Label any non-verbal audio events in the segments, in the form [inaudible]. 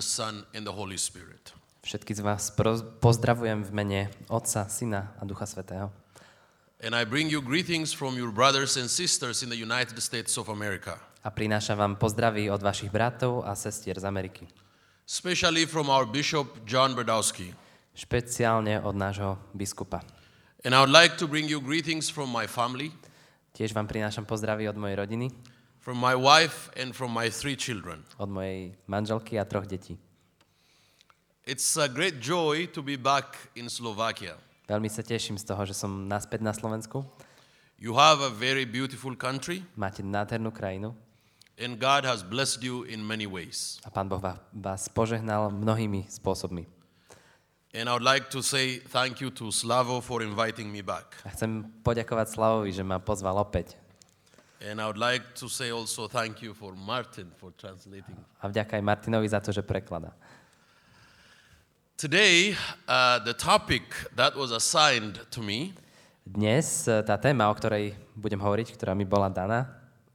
the Son, and the Holy Spirit. Všetky z vás pozdravujem v mene Otca, Syna a Ducha Svetého. And I bring you greetings from your brothers and sisters in the United States of America, A prinášam vám pozdravy od vašich bratov a sestier z Ameriky. especially from our Bishop John Berdowski. Špeciálne od nášho biskupa. And I would like to bring you greetings from my family, Tiež vám prinášam pozdravy od mojej rodiny, from my wife, and from my three children. od mojej manželky a troch detí. It's a great joy to be back in Slovakia. Veľmi sa teším z toho, že som naspäť na Slovensku. You have a very beautiful country, Máte nádhernú krajinu and God has blessed you in many ways. a Pán Boh vás požehnal mnohými spôsobmi. And I would like to say thank you to Slavo for inviting me back. A chcem poďakovať Slavovi, že ma pozval opäť. And I would like to say also thank you for Martin for translating. A vďaka aj Martinovi za to, že prekladá. Today, uh, the topic that was assigned to me Dnes e, tá téma, o ktorej budem hovoriť, ktorá mi bola daná,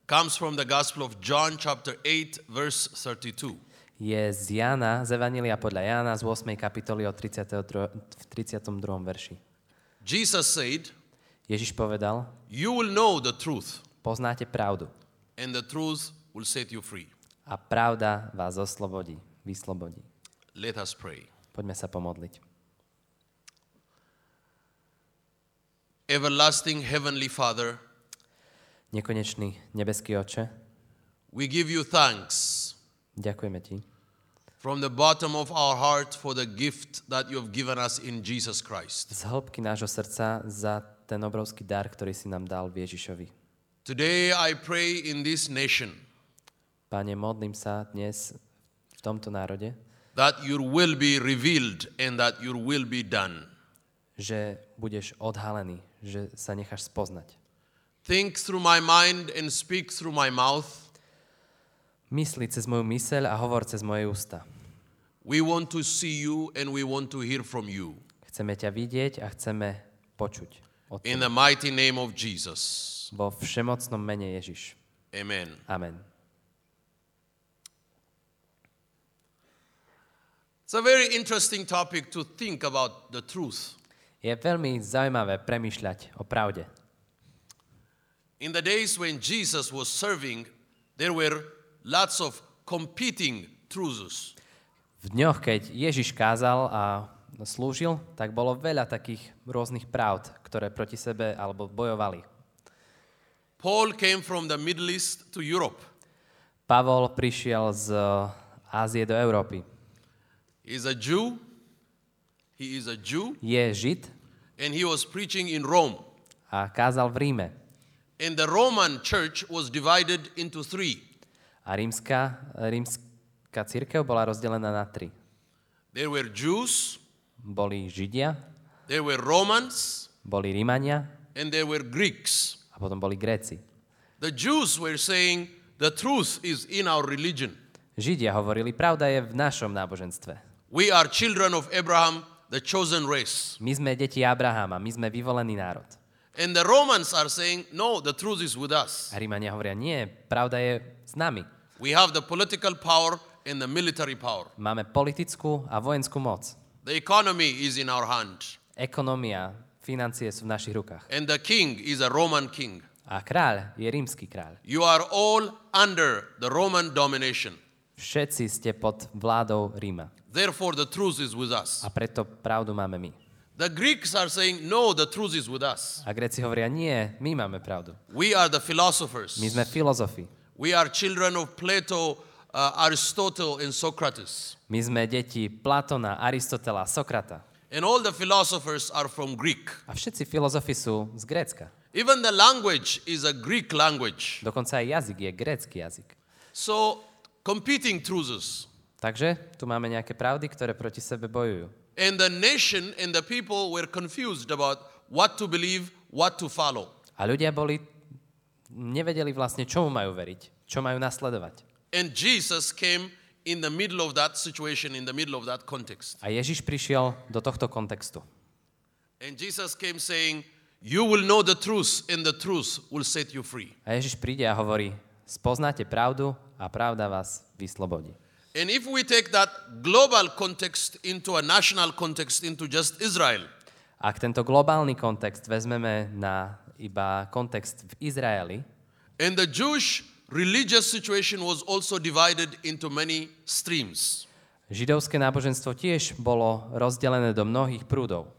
comes from the Gospel of John, chapter 8, verse 32. je z Jána, z Evanília podľa Jána z 8. kapitoly od 33, v 32. verši. Jesus said, Ježiš povedal, You will know the truth, poznáte pravdu and the truth will set you free. a pravda vás oslobodí, vyslobodí. Let us pray. Poďme sa pomodliť. Everlasting Heavenly Father, Nekonečný nebeský oče, we give you thanks ďakujeme ti from the bottom of our heart for the gift that you have given us in Jesus Christ. z hĺbky nášho srdca za ten obrovský dar, ktorý si nám dal v Ježišovi. Today I pray in this nation Pane, modlím sa dnes v tomto národe, that your will be revealed and that your will be done. že budeš odhalený, že sa necháš spoznať. Think through my mind and speak through my mouth. Mysli cez moju myseľ a hovor cez moje ústa. We want to see you and we want to hear from you. Chceme ťa vidieť a chceme počuť. In the mighty name of Jesus. Vo všemocnom mene Ježiš. Amen. Amen. It's a very interesting topic to think about the truth. Je veľmi zaujímavé premýšľať o pravde. In the days when Jesus was serving, there were lots of competing truths. V dňoch, keď Ježiš kázal a slúžil, tak bolo veľa takých rôznych pravd, ktoré proti sebe alebo bojovali. Paul came from the Middle East to Europe. Pavol prišiel z Ázie do Európy. He's a Jew. He is a Jew Je Žid and he was preaching in Rome. a kázal v Ríme. And the Roman church was divided into three. A rímska, rímska církev bola rozdelená na tri. There were Jews, Boli Židia, there were Romans, boli Rímania and there were Greeks. A potom boli Gréci. The Jews were saying the truth is in our religion. Židia hovorili, pravda je v našom náboženstve. We are children of Abraham, the chosen race. My sme deti Abrahama, my sme vyvolený národ. And the Romans are saying, no, the truth is with us. A Rímania hovoria, nie, pravda je s nami. We have the political power and the military power. Máme politickú a vojenskú moc. The economy is in our hand. Ekonomia, financie sú v našich rukách. And the king is a Roman king. A kráľ je rímsky kráľ. You are all under the Roman domination. Všetci ste pod vládou Ríma. Therefore, the truth is with us. A preto pravdu máme my. The Greeks are saying, no, the truth is with us. A Gréci hovoria, nie, my máme pravdu. We are the philosophers. My sme filozofi. We are children of Plato, uh, Aristotle, and Socrates. My sme deti Platona, Aristotela, Sokrata. And all the philosophers are from Greek. A všetci filozofi sú z Grécka. Even the language is a Greek language. Dokonca jazyk je grécky jazyk. So, competing truths. Takže tu máme nejaké pravdy, ktoré proti sebe bojujú. And the nation and the people were confused about what to believe, what to follow. A ľudia boli, nevedeli vlastne, čomu majú veriť, čo majú nasledovať. And Jesus came in the middle of that situation, in the middle of that context. A Ježiš prišiel do tohto kontextu. And Jesus came saying, You will know the truth, and the truth will set you free. A Ježiš príde a hovorí, spoznáte pravdu a pravda vás vyslobodí. And if we take that global context into a national context, into just Israel, Ak tento globálny kontext vezmeme na iba kontext v Izraeli, and the Jewish religious situation was also divided into many streams. židovské náboženstvo tiež bolo rozdelené do mnohých prúdov.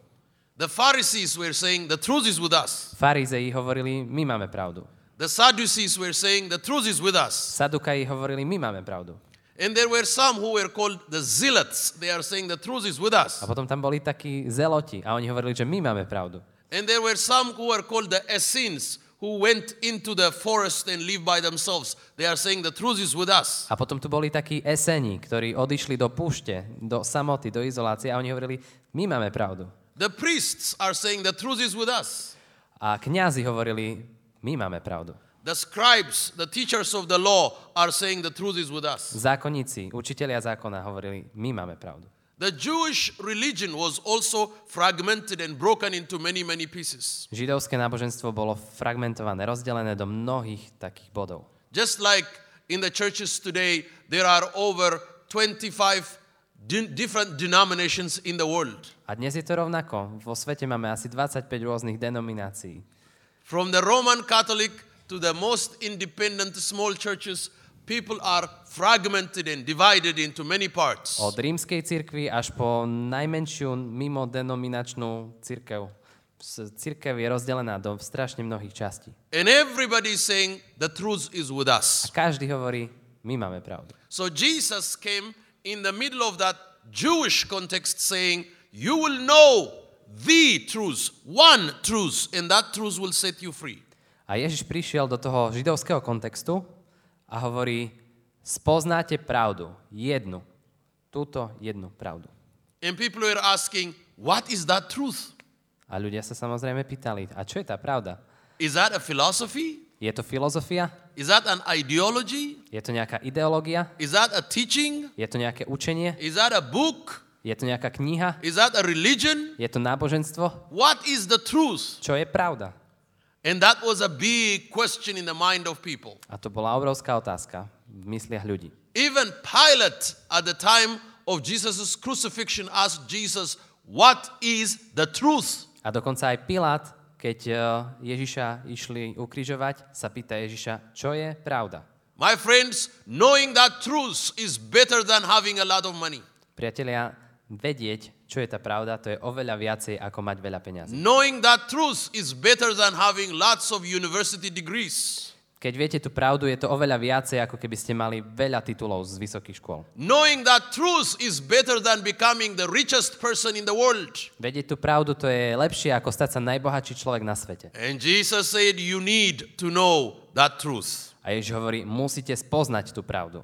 The Pharisees were saying the truth is with us. Farizei hovorili, my máme pravdu. The Sadducees were saying the truth is with us. Sadukaji hovorili, my máme pravdu. And there were some who were called the Zealots. They are saying the truth is with us. A potom tam boli takí zeloti a oni hovorili, že my máme pravdu. And there were some who were called the Essenes who went into the forest and lived by themselves. They are saying the truth is with us. A potom tu boli takí eseni, ktorí odišli do púšte, do samoty, do izolácie a oni hovorili, my máme pravdu. The priests are saying the truth is with us. A kňazi hovorili, my máme pravdu. The scribes, the teachers of the law, are saying the truth is with us. Zákonníci, učitelia zákona hovorili, my máme pravdu. The Jewish religion was also fragmented and broken into many, many pieces. Židovské náboženstvo bolo fragmentované, rozdelené do mnohých takých bodov. Just like in the churches today, there are over 25 di- different denominations in the world. A dnes je to rovnako. Vo svete máme asi 25 rôznych denominácií. From the Roman Catholic to the most independent small churches, people are fragmented and divided into many parts. Od rímskej cirkvi až po najmenšiu mimo denominačnú cirkev. Cirkev je rozdelená do strašne mnohých častí. And everybody is saying the truth is with A us. každý hovorí, my máme pravdu. So Jesus came in the middle of that Jewish context saying, You will know the truth, one truth, and that truth will set you free. A Ježiš prišiel do toho židovského kontextu a hovorí, spoznáte pravdu, jednu, túto jednu pravdu. And people were asking, What is that truth? A ľudia sa samozrejme pýtali, a čo je tá pravda? Is that a philosophy? Je to filozofia? Is that an ideology? Je to nejaká ideológia? Is that a teaching? Je to nejaké učenie? Is that a book? Je to nejaká kniha? Is that a religion? Je to náboženstvo? What is the truth? Čo je pravda? And that was a big question in the mind of people. A to bola obrovská otázka v mysliach ľudí. Even Pilate, at the time of Jesus' crucifixion, asked Jesus, What is the truth? A dokonca aj Pilát, keď eh, Ježiša išli ukrižovať, sa pýta Ježiša, čo je pravda? My friends, knowing that truth is better than having a lot of money. Priatelia, vedieť, čo je tá pravda, to je oveľa viacej, ako mať veľa peňazí. Knowing that truth is better than having lots of university degrees. Keď viete tú pravdu, je to oveľa viacej, ako keby ste mali veľa titulov z vysokých škôl. Knowing that truth is better than becoming the richest person in the world. Vedieť tú pravdu, to je lepšie, ako stať sa najbohatší človek na svete. And Jesus said, You need to know that truth. A Ježiš hovorí, musíte spoznať tú pravdu.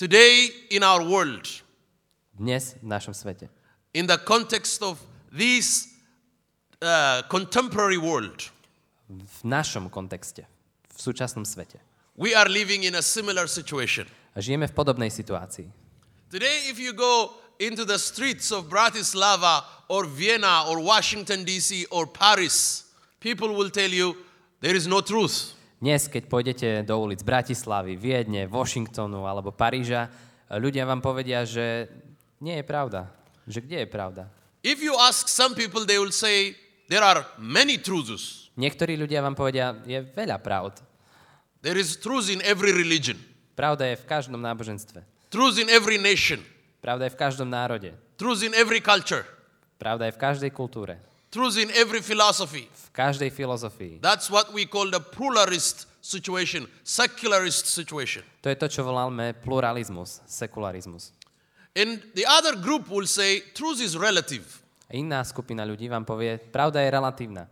Today, in our world, Dnes v našom svete. In the context of this uh, contemporary world, V našom kontexte. V súčasnom svete. we are living in a similar situation. A žijeme v podobnej situácii. Today, if you go into the streets of Bratislava or Vienna or Washington, D.C. or Paris, people will tell you there is no truth. Dnes, keď pôjdete do ulic Bratislavy, Viedne, Washingtonu alebo Paríža, ľudia vám povedia, že nie je pravda. Že kde je pravda? If you ask some people, they will say there are many truths. Niektorí ľudia vám povedia, je veľa pravd. There is truth in every religion, Pravda je v každom náboženstve. truth in every nation, Pravda je v každom národe. truth in every culture, Pravda je v každej kultúre. truth in every philosophy. V každej filozofii. That's what we call the pluralist situation, secularist situation. To je to, čo voláme pluralizmus, sekularizmus. And the other group will say truth is relative. A iná skupina ľudí vám povie, pravda je relatívna.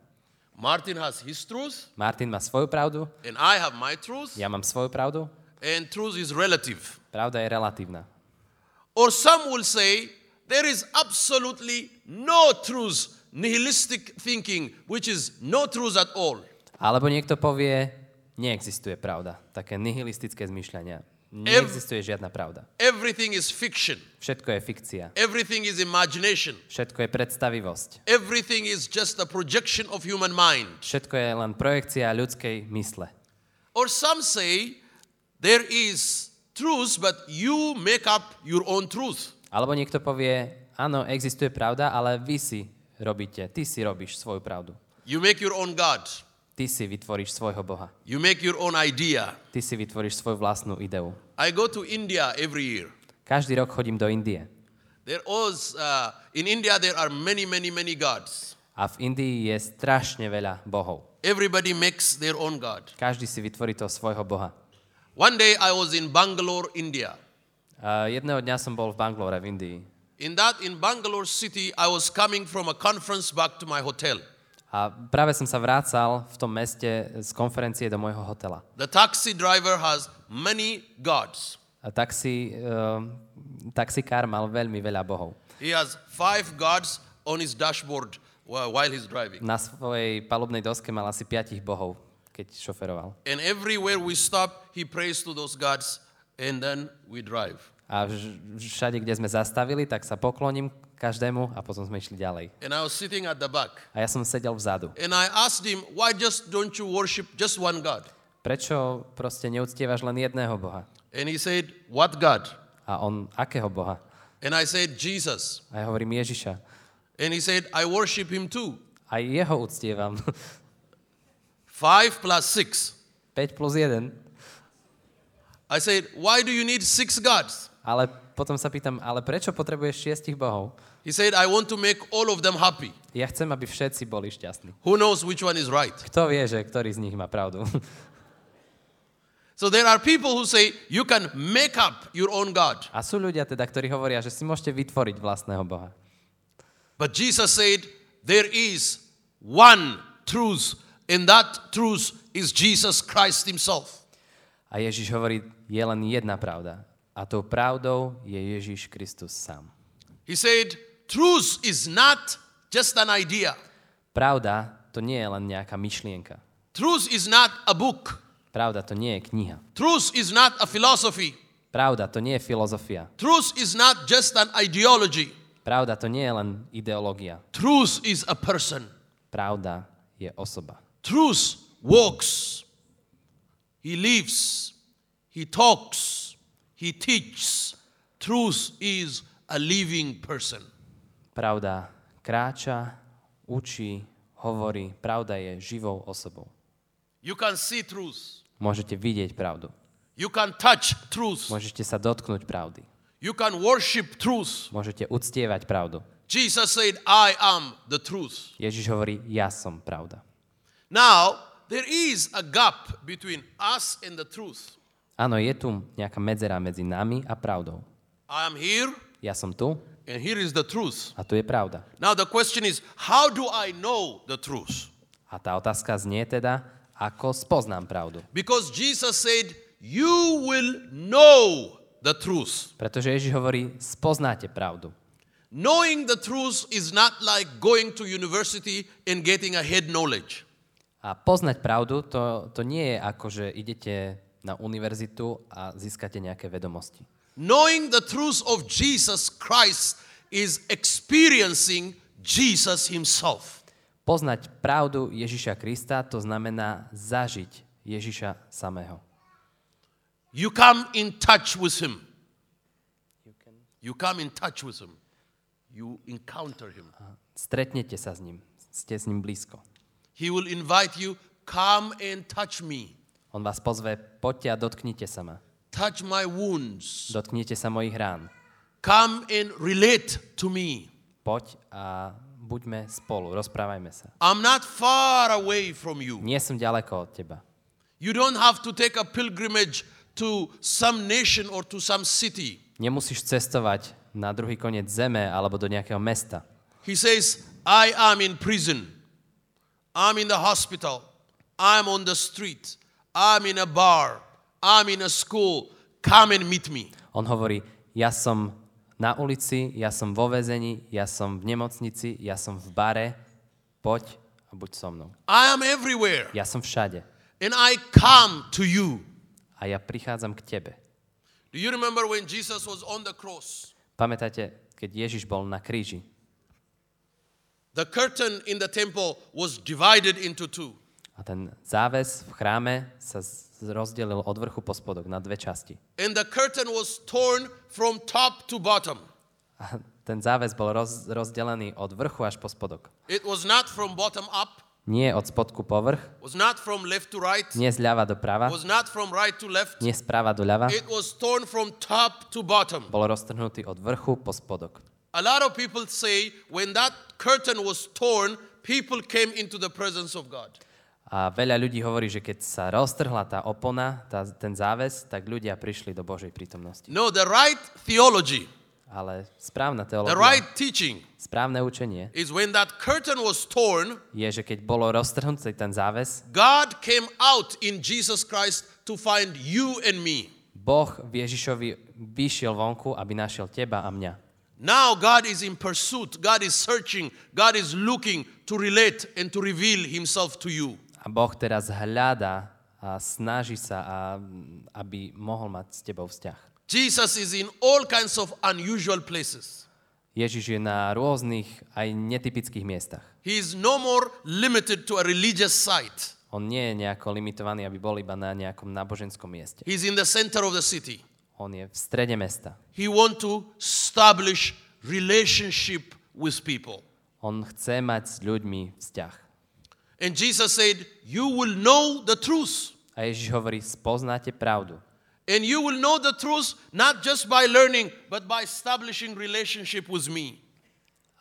Martin has his truth, Martin má svoju pravdu, and I have my truth, ja mám svoju pravdu, and truth is relative. pravda je relatívna. Or some will say there is absolutely no truth, nihilistic thinking, which is no truth at all. Alebo niekto povie, neexistuje pravda. Také nihilistické zmyšľania. Neexistuje žiadna pravda. Everything is fiction. Všetko je fikcia. Everything is imagination. Všetko je predstavivosť. Everything is just a projection of human mind. Všetko je len projekcia ľudskej mysle. Or some say there is truth, but you make up your own truth. Alebo niekto povie, áno, existuje pravda, ale vy si robíte, ty si robíš svoju pravdu. You make your own God. Ty si vytvoríš svojho Boha. You make your own idea. Ty si vytvoríš svoju vlastnú ideu. I go to India every year. Každý rok chodím do Indie. There was, uh, in India, there are many, many, many gods. A v Indii je strašne veľa bohov. Everybody makes their own God. Každý si vytvorí toho svojho boha. One day I was in Bangalore, India. A jedného dňa som bol v Bangalore v Indii. In that, in Bangalore city, I was coming from a conference back to my hotel. A práve som sa vrácal v tom meste z konferencie do môjho hotela. The taxi driver has many gods. A taxi, uh, taxikár mal veľmi veľa bohov. He has five gods on his dashboard wh- while he's driving. Na svojej palubnej doske mal asi piatich bohov, keď šoferoval. And everywhere we stop, he prays to those gods, and then we drive. A všade, kde sme zastavili, tak sa pokloním každému a potom sme išli ďalej. And I was sitting at the back. A ja som sedel vzadu. And I asked him, why just don't you worship just one God? Prečo proste neuctievaš len jedného boha? And he said, what God? A on, akého boha? And I said, Jesus. A ja hovorím Ježiša. And he said, I worship him too. Aj jeho uctievam. [laughs] Five plus six. 5 plus 1. I said, why do you need six gods? Ale potom sa pýtam, ale prečo potrebuješ šiestich bohov? He said, I want to make all of them happy. Ja chcem, aby všetci boli šťastní. Who knows which one is right? Kto vie, že ktorý z nich má pravdu? So there are people who say, you can make up your own God. A sú ľudia teda, ktorí hovoria, že si môžete vytvoriť vlastného boha. But Jesus said, there is one truth, and that truth is Jesus Christ himself. A Ježiš hovorí, je len jedna pravda. A tou pravdou je Ježiš Kristus sám. He said, truth is not just an idea. Pravda to nie je len nejaká myšlienka. Truth is not a book. Pravda to nie je kniha. Truth is not a philosophy. Pravda to nie je filozofia. Truth is not just an ideology. Pravda to nie je len ideológia. Truth is a person. Pravda je osoba. Truth walks. He lives. He talks. He teaches. Truth is a living person. Pravda kráča, učí, hovorí. Pravda je živou osobou. You can see truth. Môžete vidieť pravdu. You can touch truth. Môžete sa dotknúť pravdy. You can worship truth. Môžete uctievať pravdu. Jesus said, I am the truth. Ježiš hovorí, ja som pravda. Now, there is a gap between us and the truth. Áno, je tu nejaká medzera medzi nami a pravdou. I am here, Ja som tu and here is the truth. a tu je pravda. Now, the question is, how do I know the truth? A tá otázka znie teda, ako spoznám pravdu. Because Jesus said, You will know the truth. Pretože Ježiš hovorí, spoznáte pravdu. Knowing the truth is not like going to university and getting a head knowledge. A poznať pravdu, to, to nie je ako, že idete na univerzitu a získate nejaké vedomosti. Knowing the truth of Jesus Christ is experiencing Jesus himself. Poznať pravdu Ježiša Krista, to znamená zažiť Ježiša samého. You come in touch with him. You come in touch with him. You encounter him. Stretnete sa s ním, ste s ním blízko. He will invite you, come and touch me. On vás pozve, poďte a dotknite sa ma. Touch my wounds. Dotknite sa mojich rán. Come and relate to me. Poď a buďme spolu, rozprávajme sa. I'm not far away from you. Nie som ďaleko od teba. You don't have to take a pilgrimage to some nation or to some city. Nemusíš cestovať na druhý koniec zeme alebo do nejakého mesta. He says, I am in prison. I'm in the hospital. I'm on the street. I'm in a bar. I'm in a school. Come and meet me. On hovorí, ja som na ulici, ja som vo väzení, ja som v nemocnici, ja som v bare, poď a buď so mnou. I am everywhere. Ja som všade And I come to you. a ja prichádzam k tebe. Do you remember when Jesus was on the cross? Pamätáte, keď Ježiš bol na kríži? The curtain in the temple was divided into two. A ten záves v chráme sa rozdelil od vrchu po spodok na dve časti. And the curtain was torn from top to bottom. A ten záves bol roz, rozdelený od vrchu až po spodok. It was not from bottom up, Nie od spodku po vrch, was not from left to right, nie zľava doprava, was not from right to left. nie sprava doľava. It was torn from top to bottom. Bol roztrhnutý od vrchu po spodok. A lot of people say when that curtain was torn, people came into the presence of God. A veľa ľudí hovorí, že keď sa roztrhla tá opona, tá, ten záves, tak ľudia prišli do Božej prítomnosti. No, the right theology, Ale správna the teológia, right teaching správne učenie is when that curtain was torn, je, že keď bolo roztrhnutý ten záves, God came out in Jesus Christ to find you and me. Boh v Ježišovi vyšiel vonku, aby našiel teba a mňa. Now God is in pursuit, God is searching, God is looking to relate and to reveal himself to you. Boh teraz hľada a snaží sa, a, aby mohol mať s tebou vzťah. Jesus is in all kinds of unusual places. Ježiš je na rôznych, aj netypických miestach. He is no more limited to a religious site. On nie je nejako limitovaný, aby bol iba na nejakom náboženskom mieste. He's in the center of the city. On je v strede mesta. He want to establish relationship with people. On chce mať s ľuďmi vzťah. And Jesus said, "You will know the truth." A Ježiš hovorí, spoznáte pravdu. And you will know the truth not just by learning, but by establishing relationship with me.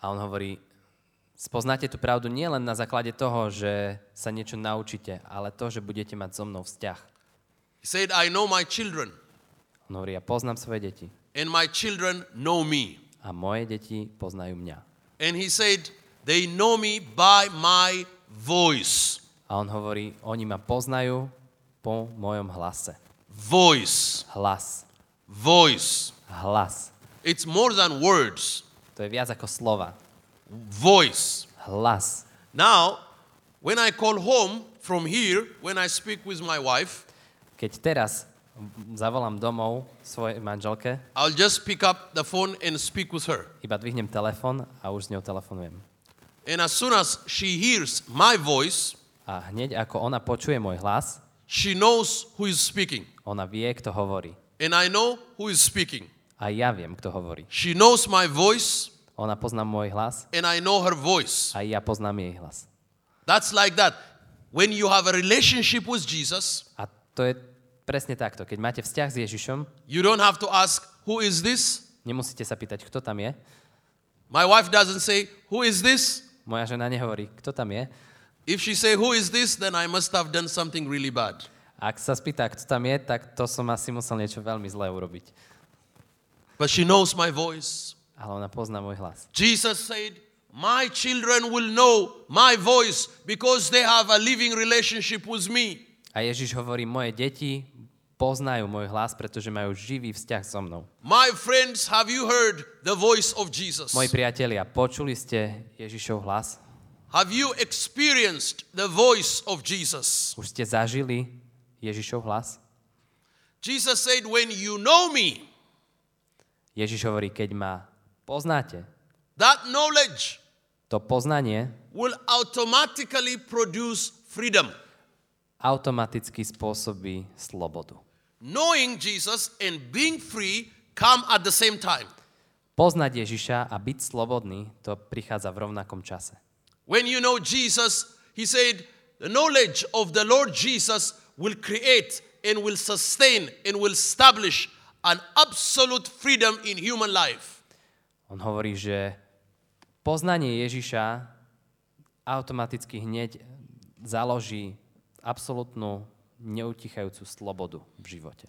A on hovorí, spoznáte tú pravdu nielen na základe toho, že sa niečo naučíte, ale to, že budete mať so mnou vzťah. He said, "I know my children, On hovorí, ja poznám svoje deti. and my children know me." A moje deti poznajú mňa. And he said, "They know me by my voice." A on hovorí, oni ma poznajú po mojom hlase. Voice. Hlas. Voice. Hlas. It's more than words. To je viac ako slova. Voice. Hlas. Now, when I call home from here, when I speak with my wife, Keď teraz zavolám domov svojej manželke, I'll just pick up the phone and speak with her. iba dvihnem telefon a už s ňou telefonujem. And as soon as she hears my voice, A hneď ako ona počuje môj hlas, she knows who is speaking. ona vie, kto hovorí. And I know who is speaking. A ja viem, kto hovorí. She knows my voice, Ona pozná môj hlas and I know her voice. a ja poznám jej hlas. That's like that. When you have a relationship with Jesus, A to je presne takto. Keď máte vzťah s Ježišom, you don't have to ask, Who is this? nemusíte sa pýtať, kto tam je. My wife doesn't say, Who is this? Moja žena nehovorí, kto tam je. If she say, Who is this? then I must have done something really bad. Ak sa spýta, kto tam je, tak to som asi musel niečo veľmi zlé urobiť. But she knows my voice. Ale ona pozná môj hlas. Jesus said, My children will know my voice because they have a living relationship with me. A Ježiš hovorí, moje deti poznajú môj hlas, pretože majú živý vzťah so mnou. My friends, have you heard the voice of Jesus? Moji priatelia, počuli ste Ježišov hlas? Have you experienced the voice of Jesus? Už ste zažili Ježišov hlas? Jesus said, When you know me, Ježiš hovorí, keď ma poznáte, that knowledge to poznanie will automatically produce freedom. automaticky spôsobí slobodu. Knowing Jesus and being free come at the same time. Poznať Ježiša a byť slobodný, to prichádza v rovnakom čase. When you know Jesus, he said, the knowledge of the Lord Jesus will create and will sustain and will establish an absolute freedom in human life. On hovorí, že poznanie Ježiša automaticky hneď založí absolútnu neutichajúcu slobodu v živote.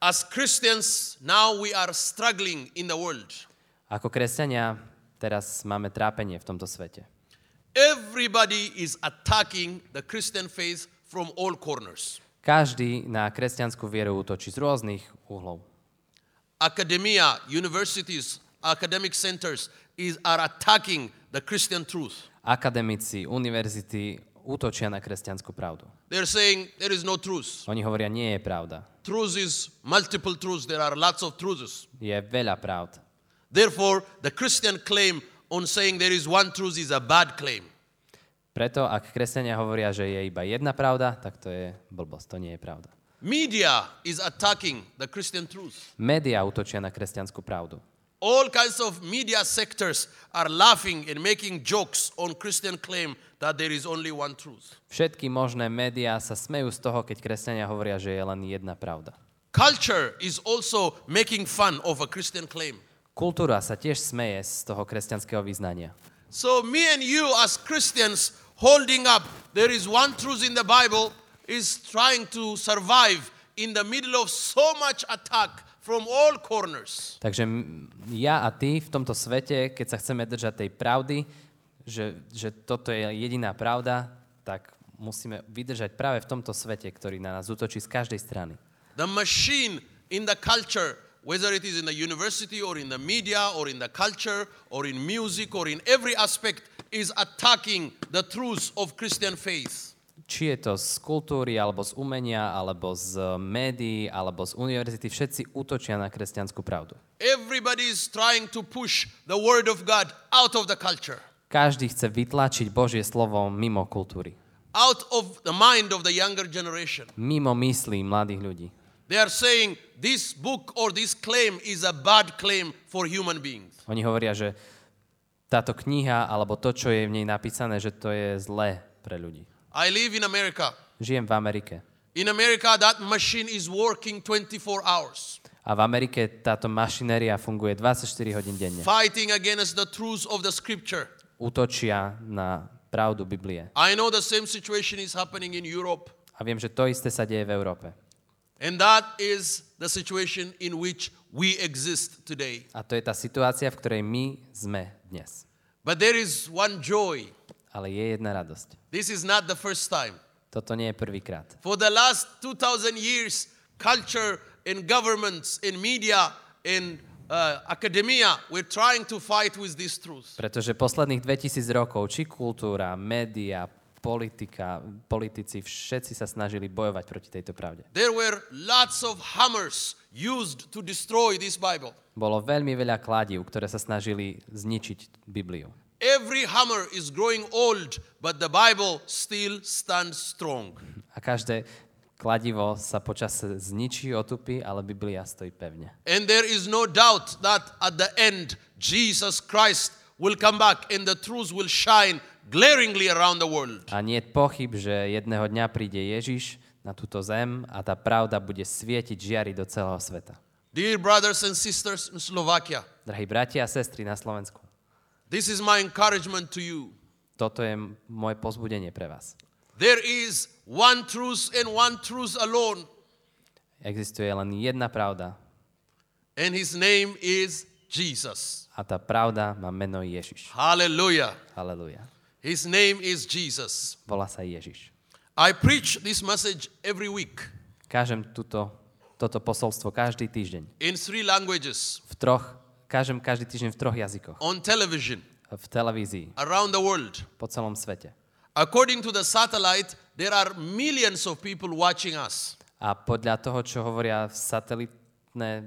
As Christians, now we are struggling in the world. Ako kresťania teraz máme trápenie v tomto svete. Everybody is attacking the Christian faith from all corners. Každý na kresťanskú vieru útočí z rôznych uhlov. Academia, universities, academic centers is, are attacking the Christian truth. Akademici, univerzity útočia na kresťanskú pravdu. They're saying there is no truth. Oni hovoria, nie je pravda. Truth is multiple truths. There are lots of truths. Je veľa pravd. Therefore, the Christian claim on saying there is one truth is a bad claim. Preto, ak kresťania hovoria, že je iba jedna pravda, tak to je blbosť, to nie je pravda. Media is attacking the Christian truth. Média útočia na kresťanskú pravdu. All kinds of media sectors are laughing and making jokes on Christian claim that there is only one truth. Všetky možné médiá sa smejú z toho, keď kresťania hovoria, že je len jedna pravda. Culture is also making fun of a Christian claim. Kultúra sa tiež smeje z toho kresťanského vyznania. So me and you as Christians holding up there is one truth in the Bible is trying to survive in the middle of so much attack from all corners. Takže ja a ty v tomto svete, keď sa chceme držať tej pravdy, že, že toto je jediná pravda, tak musíme vydržať práve v tomto svete, ktorý na nás útočí z každej strany. The machine in the culture, whether it is in the university or in the media or in the culture or in music or in every aspect, is attacking the truths of Christian faith. Či je to z kultúry, alebo z umenia, alebo z médií, alebo z univerzity, všetci útočia na kresťanskú pravdu. Everybody is trying to push the word of God out of the culture, Každý chce vytlačiť Božie slovo mimo kultúry, out of the mind of the younger generation. mimo myslí mladých ľudí. They are saying this book or this claim is a bad claim for human beings. Oni hovoria, že táto kniha, alebo to, čo je v nej napísané, že to je zlé pre ľudí. I live in America. Žijem v Amerike. In America, that machine is working 24 hours, A v Amerike táto mašinéria funguje 24 hodín denne. fighting against the truths of the scripture. Útočia na pravdu Biblie. I know the same situation is happening in Europe, A viem, že to isté sa deje v Európe. and that is the situation in which we exist today. A to je tá situácia, v ktorej my sme dnes. But there is one joy. Ale je jedna radosť. This is not the first time. Toto nie je prvýkrát. For the last 2,000 years, culture and governments and media and uh, academia were trying to fight with this truth. Pretože posledných 2000 rokov, či kultúra, média, politika, politici, všetci sa snažili bojovať proti tejto pravde. There were lots of hammers used to destroy this Bible. Bolo veľmi veľa kladív, ktoré sa snažili zničiť Bibliu. Every hammer is growing old, but the Bible still stands strong. A každé kladivo sa počas zničí, otupí, ale Biblia stojí pevne. And there is no doubt that at the end, Jesus Christ will come back and the truth will shine glaringly around the world. A nie je pochyb, že jedného dňa príde Ježiš na túto zem a tá pravda bude svietiť žiari do celého sveta. Dear brothers and sisters in Slovakia, Drahí bratia a sestry na Slovensku, this is my encouragement to you. toto je moje pozbudenie pre vás. There is one truth and one truth alone, Existuje len jedna pravda and his name is Jesus. a tá pravda má meno Ježiš. Hallelujah. Halelujá. His name is Jesus. Volá sa Ježiš. I preach this message every week Kážem túto, toto posolstvo každý týždeň. in three languages V troch, kážem každý týždeň v troch jazykoch. on television V televízii, around the world. po celom svete. According to the satellite, there are millions of people watching us. A podľa toho, čo hovoria satelitné e,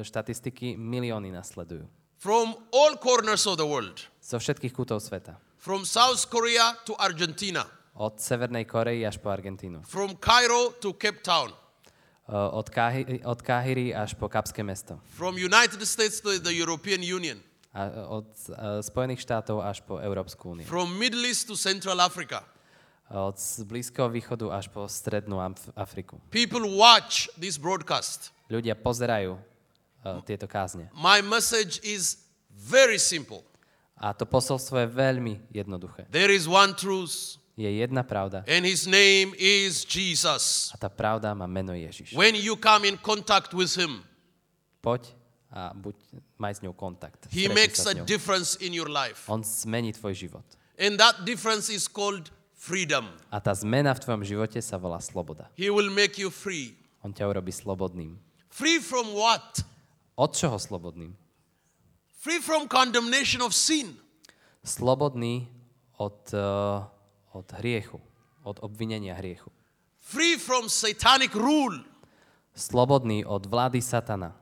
štatistiky, milióny nasledujú. From all corners of the world, Zo všetkých kútov sveta. from South Korea to Argentina, Od Severnej Korei až po Argentínu. from Cairo to Cape Town, E, Od, Káhy, od Káhyry až po Kapské mesto. from United States to the European Union, A od e, Spojených štátov až po Európsku úniu. from Middle East to Central Africa. Od Blízkeho východu až po Strednú Afriku. People watch this broadcast. Ľudia pozerajú uh, tieto kázne. My message is very simple. A to posolstvo je veľmi jednoduché. There is one truth, Je jedna pravda and his name is Jesus. a tá pravda má meno Ježiš. When you come in contact with him, Poď a buď, maj s ňou kontakt. he makes a difference in your life. On zmení tvoj život. And that difference is called freedom. A tá zmena v tvojom živote sa volá sloboda. He will make you free. On ťa urobí slobodným. Free from what? Od čoho slobodným? Free from condemnation of sin. Slobodný od, uh, od hriechu, od obvinenia hriechu. Free from satanic rule. Slobodný od vlády satana.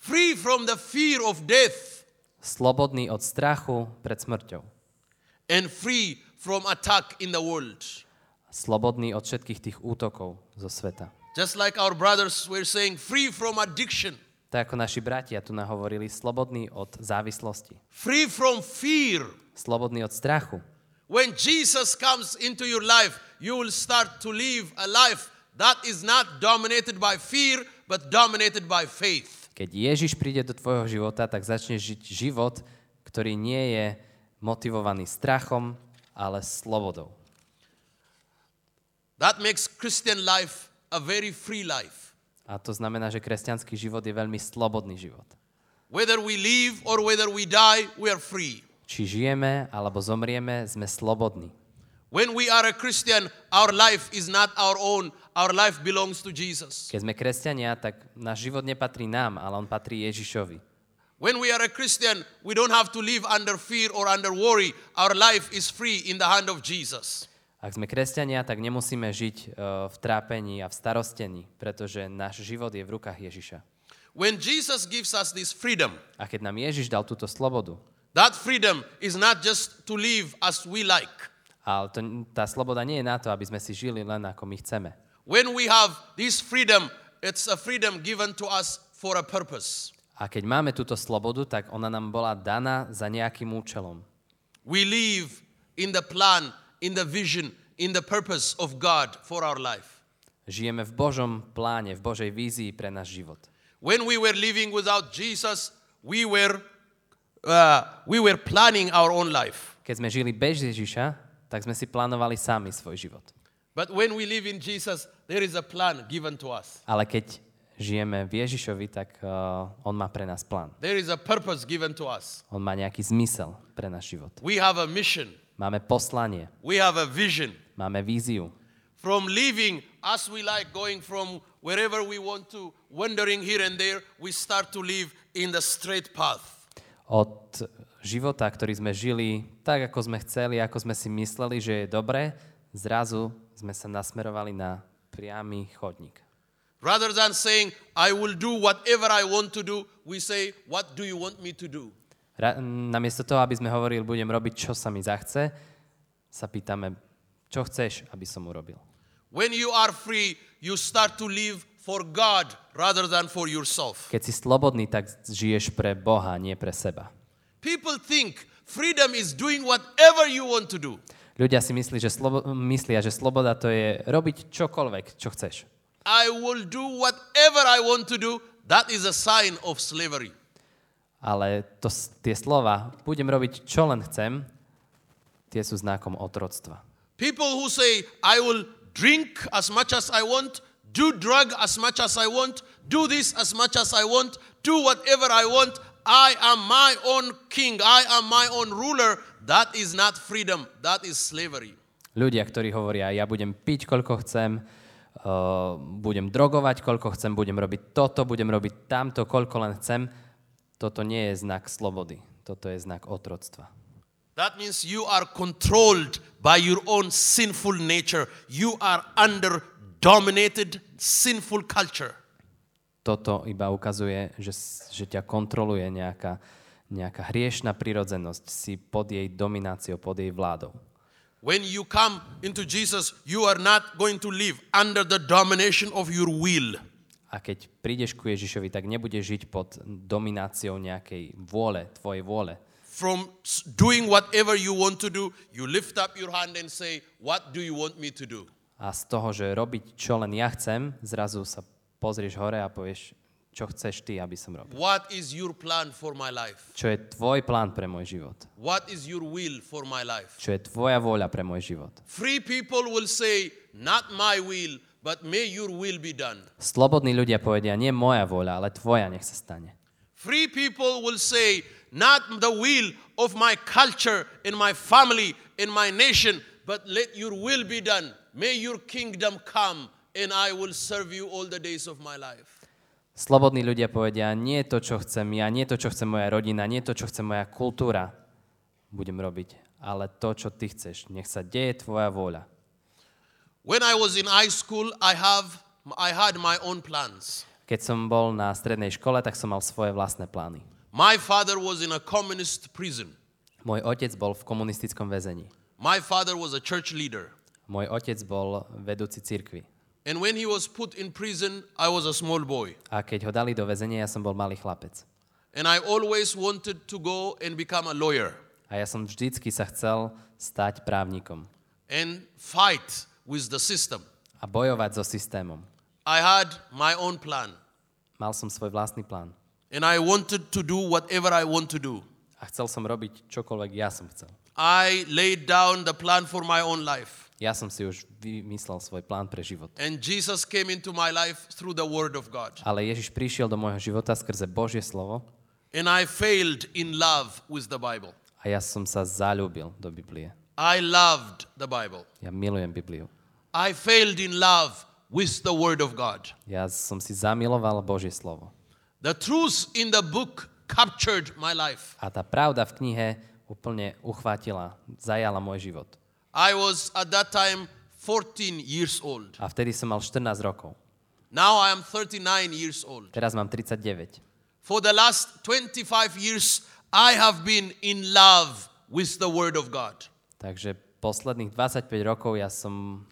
Free from the fear of death. Slobodný od strachu pred smrťou. And free from attack in the world. Slobodný od všetkých tých útokov zo sveta. Just like our brothers were saying, free from addiction, Tak ako naši bratia tu nahovorili, slobodný od závislosti. free from fear. Slobodný od strachu. When Jesus comes into your life, you will start to live a life that is not dominated by fear, but dominated by faith. Keď Ježiš príde do tvojho života, tak začneš žiť život, ktorý nie je motivovaný strachom, ale slobodou. That makes Christian life a very free life. A to znamená, že kresťanský život je veľmi slobodný život. Whether we live or whether we die, we are free. Či žijeme alebo zomrieme, sme slobodní. When we are a Christian, our life is not our own. Our life belongs to Jesus. Keď sme kresťania, tak náš život nepatrí nám, ale on patrí Ježišovi. When we are a Christian, we don't have to live under fear or under worry. Our life is free in the hand of Jesus. Ak sme kresťania, tak nemusíme žiť eh, v trápení a v starostení, pretože náš život je v rukách Ježiša. When Jesus gives us this freedom, A keď nám Ježiš dal túto slobodu, that freedom is not just to live as we like. Ale to, tá sloboda nie je na to, aby sme si žili len ako my chceme. When we have this freedom, it's a freedom given to us for a purpose. A keď máme túto slobodu, tak ona nám bola daná za nejakým účelom. We live in the plan, in the vision, in the purpose of God for our life. Žijeme v Božom pláne, v Božej vízii pre náš život. When we were living without Jesus, we were, uh, we were planning our own life. Keď sme žili bez Ježiša, tak sme si plánovali sami svoj život. But when we live in Jesus, there is a plan given to us. Ale keď žijeme v Ježišovi, tak uh, on má pre nás plán. There is a purpose given to us. On má nejaký zmysel pre náš život. We have a mission. Máme poslanie, We have a vision. máme víziu. From living as we like, going from wherever we want to, wandering here and there, we start to live in the straight path. Od života, ktorý sme žili tak, ako sme chceli, ako sme si mysleli, že je dobré, zrazu sme sa nasmerovali na priamy chodník. Rather than saying, I will do whatever I want to do, we say, What do you want me to do? Ra- namiesto toho, aby sme hovorili, budem robiť, čo sa mi zachce, sa pýtame, čo chceš, aby som urobil. When you are free, you start to live for God rather than for yourself. Keď si slobodný, tak žiješ pre Boha, nie pre seba. People think freedom is doing whatever you want to do. Ľudia si myslí, že slobo- myslia, že sloboda to je robiť čokoľvek, čo chceš. I will do whatever I want to do. That is a sign of slavery. Ale to, tie slova, budem robiť, čo len chcem, tie sú znakom otroctva. People who say, I will drink as much as I want, do drug as much as I want, do this as much as I want, do whatever I want, I am my own king, I am my own ruler, that is not freedom, that is slavery. Ľudia, ktorí hovoria, ja budem piť, koľko chcem, uh, budem drogovať, koľko chcem, budem robiť toto, budem robiť tamto, koľko len chcem, toto nie je znak slobody. Toto je znak otroctva. That means you are controlled by your own sinful nature. You are under dominated sinful culture. Toto iba ukazuje, že, že ťa kontroluje nejaká, nejaká hriešná prirodzenosť, si pod jej domináciou, pod jej vládou. When you come into Jesus, you are not going to live under the domination of your will. A keď prídeš ku Ježišovi, tak nebudeš žiť pod domináciou nejakej vôle, tvojej vôle. From doing whatever you want to do, you lift up your hand and say, What do you want me to do? A z toho, že robiť čo len ja chcem, zrazu sa pozrieš hore a povieš, čo chceš ty, aby som robil. What is your plan for my life? Čo je tvoj plán pre môj život? What is your will for my life? Čo je tvoja vôľa pre môj život? Free people will say, Not my will, but may your will be done. Slobodní ľudia povedia, nie moja vôľa, ale tvoja nech sa stane. Free people will say, Not the will of my culture, in my family, in my nation, but let your will be done. May your kingdom come, and I will serve you all the days of my life. Slobodní ľudia povedia, nie to, čo chcem ja, nie to, čo chce moja rodina, nie to, čo chce moja kultúra, budem robiť, ale to, čo ty chceš. Nech sa deje tvoja vôľa. When I was in high school, I, have, I had my own plans. Keď som bol na strednej škole, tak som mal svoje vlastné plány. My father was in a communist prison. Môj otec bol v komunistickom väzení. My father was a church leader. Môj otec bol vedúci cirkvi. And when he was put in prison, I was a small boy. A keď ho dali do väzenia, ja som bol malý chlapec. And I always wanted to go and become a lawyer A ja som vždycky sa chcel stať právnikom and fight with the system. a bojovať so systémom. I had my own plan. Mal som svoj vlastný plán. And I wanted to do whatever I want to do. A chcel som robiť čokoľvek ja som chcel. I laid down the plan for my own life. Ja som si už vymyslel svoj plán pre život. And Jesus came into my life through the Word of God. Ale Ježiš prišiel do môjho života skrze Božie slovo And I failed in love with the Bible. a ja som sa zalúbil do Biblie. I loved the Bible. Ja milujem Bibliu. I failed in love with the Word of God. Ja som si zamiloval Božie slovo. The truth in the book captured my life. A tá pravda v knihe úplne uchvátila, zajala môj život. I was at that time 14 years old. A vtedy som mal 14 rokov. Now I am 39 years old. Teraz mám 39. For the last 25 years, I have been in love with the Word of God. Takže posledných 25 rokov ja som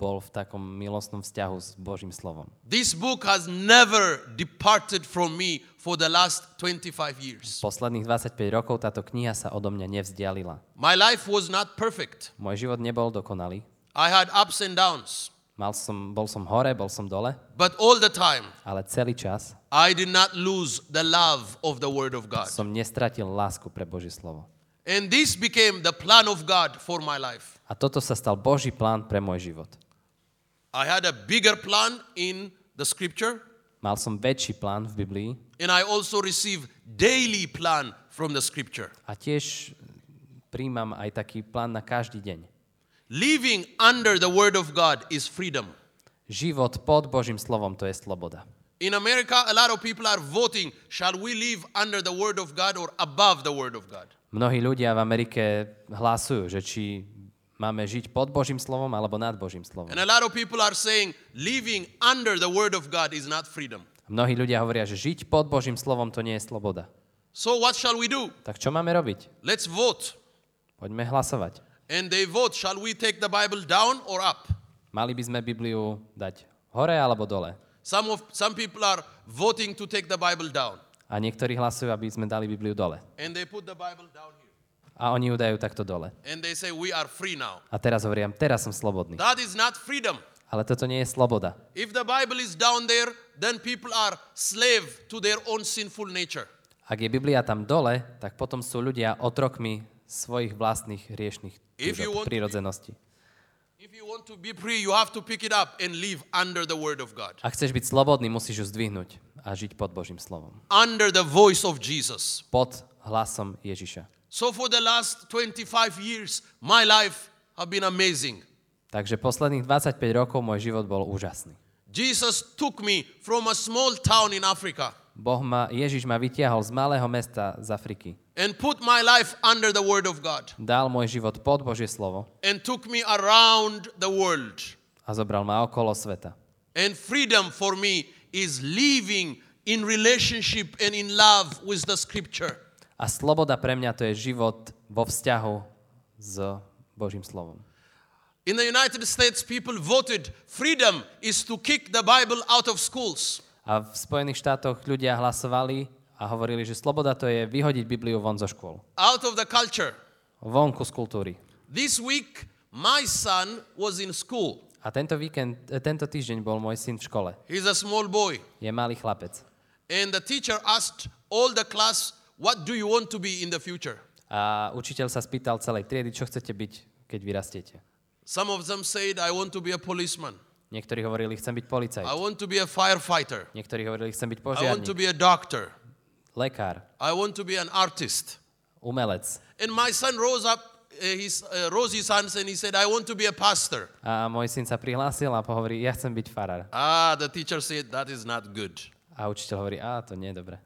bol v takom milostnom vzťahu s Božím slovom. This book has never departed from me for the last 25 years. Posledných 25 rokov táto kniha sa odo mňa nevzdialila. My life was not perfect. Môj život nebol dokonalý. I had ups and downs. Mal som, bol som hore, bol som dole, But all the time, ale celý čas I did not lose the love of the Word of God. som nestratil lásku pre Božie slovo. And this became the plan of God for my life. A toto sa stal Boží plán pre môj život. I had a bigger plan in the scripture, Mal som väčší plán v Biblii and I also received daily plan from the scripture. a tiež príjmam aj taký plán na každý deň. Living under the Word of God is freedom. Život pod Božím slovom to je sloboda. In America, a lot of people are voting shall we live under the Word of God or above the Word of God? Mnohí ľudia v Amerike hlasujú, že či máme žiť pod Božím slovom alebo nad Božím slovom. And a lot of people are saying living under the Word of God is not freedom. Mnohí ľudia hovoria, že žiť pod Božím slovom to nie je sloboda. So, what shall we do? Tak čo máme robiť? Let's vote. Poďme hlasovať. And they vote shall we take the Bible down or up? Mali by sme Bibliu dať hore alebo dole? Some, of, some people are voting to take the Bible down. A niektorí hlasujú, aby sme dali Bibliu dole. And they put the Bible down here. A oni ju dajú takto dole. And they say, We are free now. A teraz hovorím, teraz som slobodný. That is not freedom. Ale toto nie je sloboda. If the Bible is down there, then people are slave to their own sinful nature. Ak je Biblia tam dole, tak potom sú ľudia otrokmi svojich vlastných riešných If you want to be- prírodzenosti. If you want to be free, you have to pick it up and live under the Word of God, Ak chceš byť slobodný, musíš ju zdvihnúť a žiť pod Božím slovom. under the voice of Jesus. Pod hlasom Ježiša. So, for the last 25 years, my life have been amazing. Takže posledných 25 rokov môj život bol úžasný. Jesus took me from a small town in Africa Boh ma, Ježiš ma vytiahol z malého mesta z Afriky. and put my life under the Word of God Dal môj život pod Božie slovo and took me around the world. a zobral ma okolo sveta. And freedom for me is living in relationship and in love with the Scripture. A sloboda pre mňa to je život vo vzťahu s Božím slovom. In the United States, people voted freedom is to kick the Bible out of schools. A v Spojených štátoch ľudia hlasovali a hovorili, že sloboda to je vyhodiť Bibliu von zo škôl. out of the culture. Vonku z kultúry. This week, my son was in school. A tento víkend, e, tento týždeň bol môj syn v škole. He's a small boy. Je malý chlapec. And the teacher asked all the class, What do you want to be in the future? A učiteľ sa spýtal celej triedy, čo chcete byť, keď vyrastiete. Some of them said, I want to be a policeman. Niektorí hovorili, chcem byť policajt. I want to be a firefighter. Niektorí hovorili, chcem byť I want to požiarník, be a doctor. lekár, I want to be an artist. umelec. And my son rose up, uh, his, uh, rose his hands and he said, I want to be a pastor. A môj syn sa prihlásil a pohovorí, ja chcem byť farár. Ah, the teacher said, That is not good. A učiteľ hovorí, a to nie je dobre.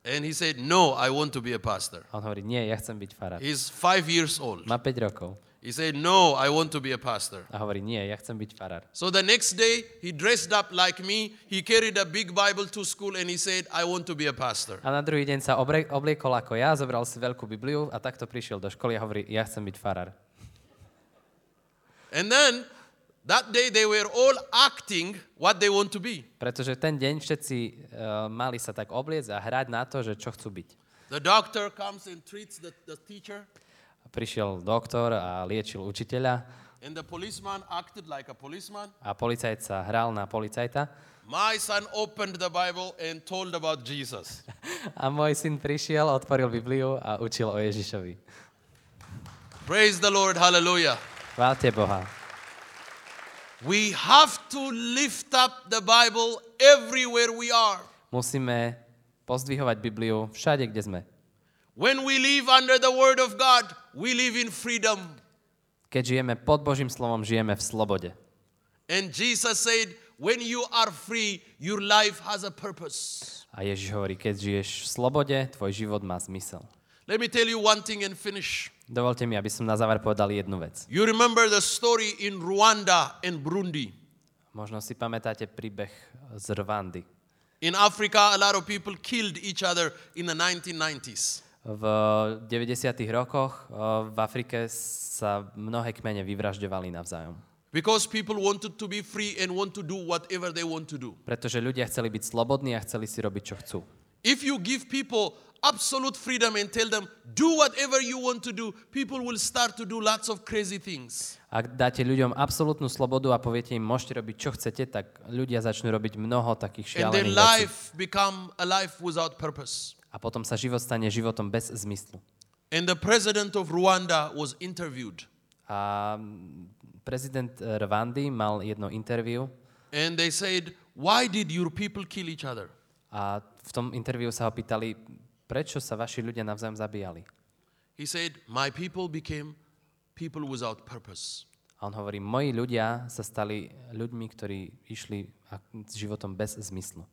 And he said, No, I want to be a pastor. A on hovorí, nie, ja chcem byť farár. He's five years old. Má 5 rokov. He said, No, I want to be a pastor. A hovorí, nie, ja chcem byť farár. So the next day, he dressed up like me. He carried a big Bible to school and he said, I want to be a pastor. A na druhý deň sa obre- obliekol ako ja, zobral si veľkú Bibliu a takto prišiel do školy a hovorí, ja chcem byť farár. And then that day they were all acting what they want to be. Pretože ten deň všetci uh, mali sa tak obliecť a hrať na to, že čo chcú byť. The doctor comes and treats the, the teacher, Prišiel doktor a liečil učiteľa and the policeman acted like a policeman. a policajt sa hral na policajta. My son opened the Bible and told about Jesus. [laughs] A môj syn prišiel, otvoril Bibliu a učil o Ježišovi. Praise the Lord. Hallelujah. Chválte Boha. We have to lift up the Bible everywhere we are. Musíme pozdvihovať Bibliu všade, kde sme. When we live under the Word of God, we live in freedom. Keď žijeme pod Božím slovom, žijeme v slobode. And Jesus said, when you are free, your life has a purpose. A Ježiš hovorí, keď žiješ v slobode, tvoj život má zmysel. Let me tell you one thing and finish. Dovolte mi, aby som na záver povedal jednu vec. You remember the story in Rwanda and Burundi. Možno si pamätáte príbeh z Rwandy. In Africa, a lot of people killed each other in the 1990s. V 90. rokoch eh, v Afrike sa mnohé kmene vyvražďovali navzájom. Because people wanted to be free and want to do whatever they want to do. Pretože ľudia chceli byť slobodní a chceli si robiť, čo chcú. If you give people absolute freedom and tell them, do whatever you want to do, people will start to do lots of crazy things. Ak dáte ľuďom absolútnu slobodu a poviete im, môžete robiť, čo chcete, tak ľudia začnú robiť mnoho takých And šialených vecí. life become a life without purpose. A potom sa život stane životom bez zmyslu. And the president of Rwanda was interviewed. A prezident Rwandy mal jedno interview And they said, why did your people kill each other? A v tom interviu sa ho pýtali, prečo sa vaši ľudia navzájom zabíjali. He said, my people became people without purpose. A on hovorí, moji ľudia sa stali ľuďmi, ktorí išli s životom bez zmyslu.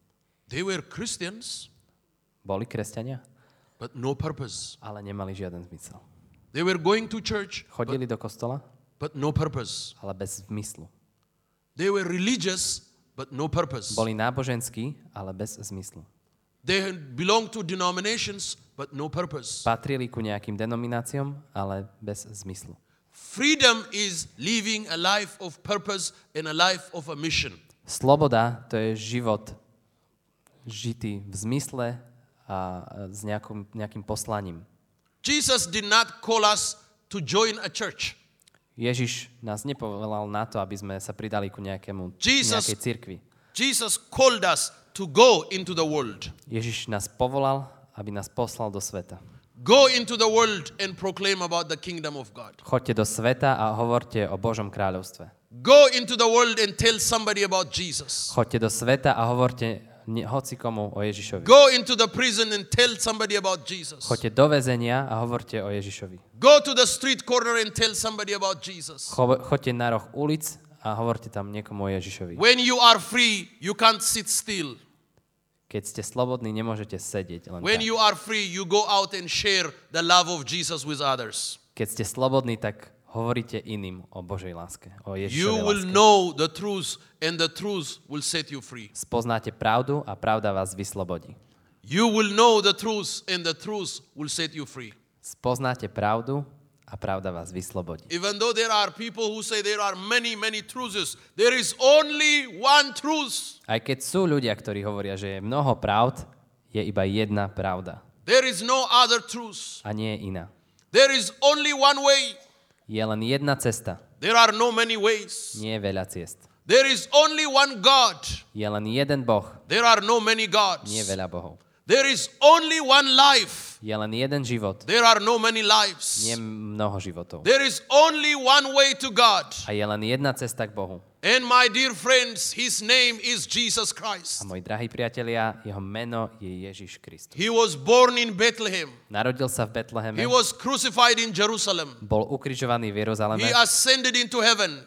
They were Christians, Boli kresťania, but no purpose. ale nemali žiaden zmysel. They were going to church, but, Chodili do kostola, but no purpose. ale bez zmyslu. They were religious, but no purpose. Boli náboženskí, ale bez zmyslu. They had belonged to denominations, but no purpose. Patrili ku nejakým denomináciám, ale bez zmyslu. Freedom is living a life of purpose and a life of a mission. Sloboda to je život žitý v zmysle a s nejakým, nejakým poslaním. Jesus did not call us to join a church. Ježiš nás nepovolal na to, aby sme sa pridali ku nejakému, Jesus- nejakej cirkvi. Jesus called us to go into the world. Ježiš nás povolal, aby nás poslal do sveta. Go into the world and proclaim about the kingdom of God. Choďte do sveta a hovorte o Božom kráľovstve. Go into the world and tell somebody about Jesus. Choďte do sveta a hovorte ne- hoci komu o Ježišovi. Go into the prison and tell somebody about Jesus. Choďte do väzenia a hovorte o Ježišovi. Go to the street corner and tell somebody about Jesus. Cho- Choďte na roh ulic a hovorte tam niekomu o Ježišovi. When you are free, you can't sit still. Keď ste slobodní, nemôžete sedieť len When tak. you are free, you go out and share the love of Jesus with others. Keď ste slobodní, tak hovoríte iným o Božej láske, o You Ježišovej will láske. know the truth, and the truth will set you free. Spoznáte pravdu a pravda vás vyslobodí. You will know the truth, and the truth will set you free. Spoznáte pravdu a pravda vás vyslobodí. Even though there are people who say there are many, many truths, there is only one truth. Aj keď sú ľudia, ktorí hovoria, že je mnoho pravd, je iba jedna pravda There is no other truth. a nie je iná. There is only one way. Je len jedna cesta, There are no many ways. nie je veľa ciest. There is only one God. Je len jeden Boh, There are no many gods. nie veľa Bohov. There is only one life. Je len jeden život, There are no many lives. nie mnoho životov. There is only one way to God. A je len jedna cesta k Bohu. And my dear friends, his name is Jesus A Christ. moji drahí priatelia, jeho meno je Ježiš Kristus. He was born in Bethlehem. Narodil sa v Betleheme, He was crucified in Jerusalem. bol ukrižovaný v Jeruzaleme, He ascended into heaven.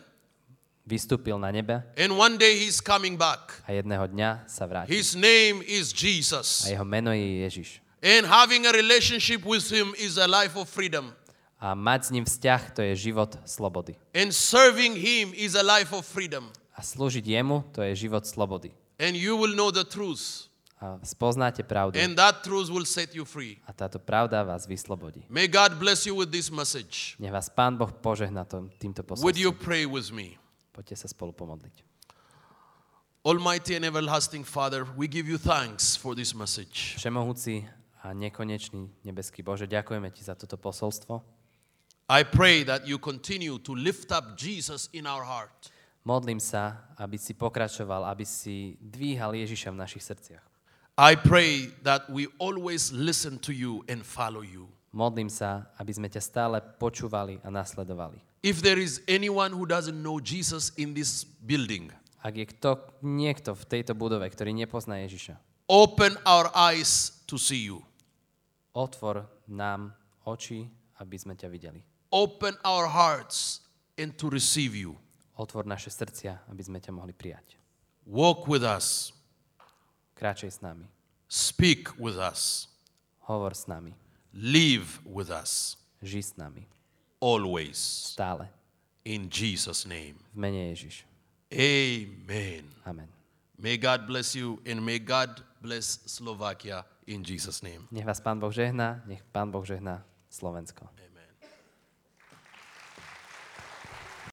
vystúpil na nebe And one day he's coming back. a jedného dňa sa vráti. His name is A Jesus. jeho meno je Ježiš. And having a relationship with him is a life of freedom. A mať s ním vzťah, to je život slobody. And serving him is a life of freedom. A slúžiť jemu, to je život slobody. And you will know the truth. a spoznáte pravdu. And that truth will set you free. A táto pravda vás vyslobodí. May God bless you with this message. Nech vás Pán Boh požehna tom, týmto Would you posolstvom. pray with me? Poďte sa spolu pomodliť. Almighty and everlasting Father, we give you thanks for this message. Všemohúci a nekonečný nebeský Bože, ďakujeme Ti za toto posolstvo. I pray that you continue to lift up Jesus in our heart. Modlím sa, aby si pokračoval, aby si dvíhal Ježiša v našich srdciach. I pray that we always listen to you and follow you. Modlím sa, aby sme ťa stále počúvali a nasledovali. If there is anyone who doesn't know Jesus in this building, Ak je kto, niekto v tejto budove, ktorý nepozná Ježiša, open our eyes to see you. otvor nám oči, aby sme ťa videli. Open our hearts and to receive you. Otvor naše srdcia, aby sme ťa mohli prijať. Walk with us. Kráčej s nami. Speak with us. Hovor s nami. Live with us. Ži s nami. Always. Stále. In Jesus' name. V mene Ježiš. Amen. Amen. May God bless you and may God bless Slovakia in Jesus' name. Nech vás Pán Boh žehná, nech Pán Boh žehná Slovensko.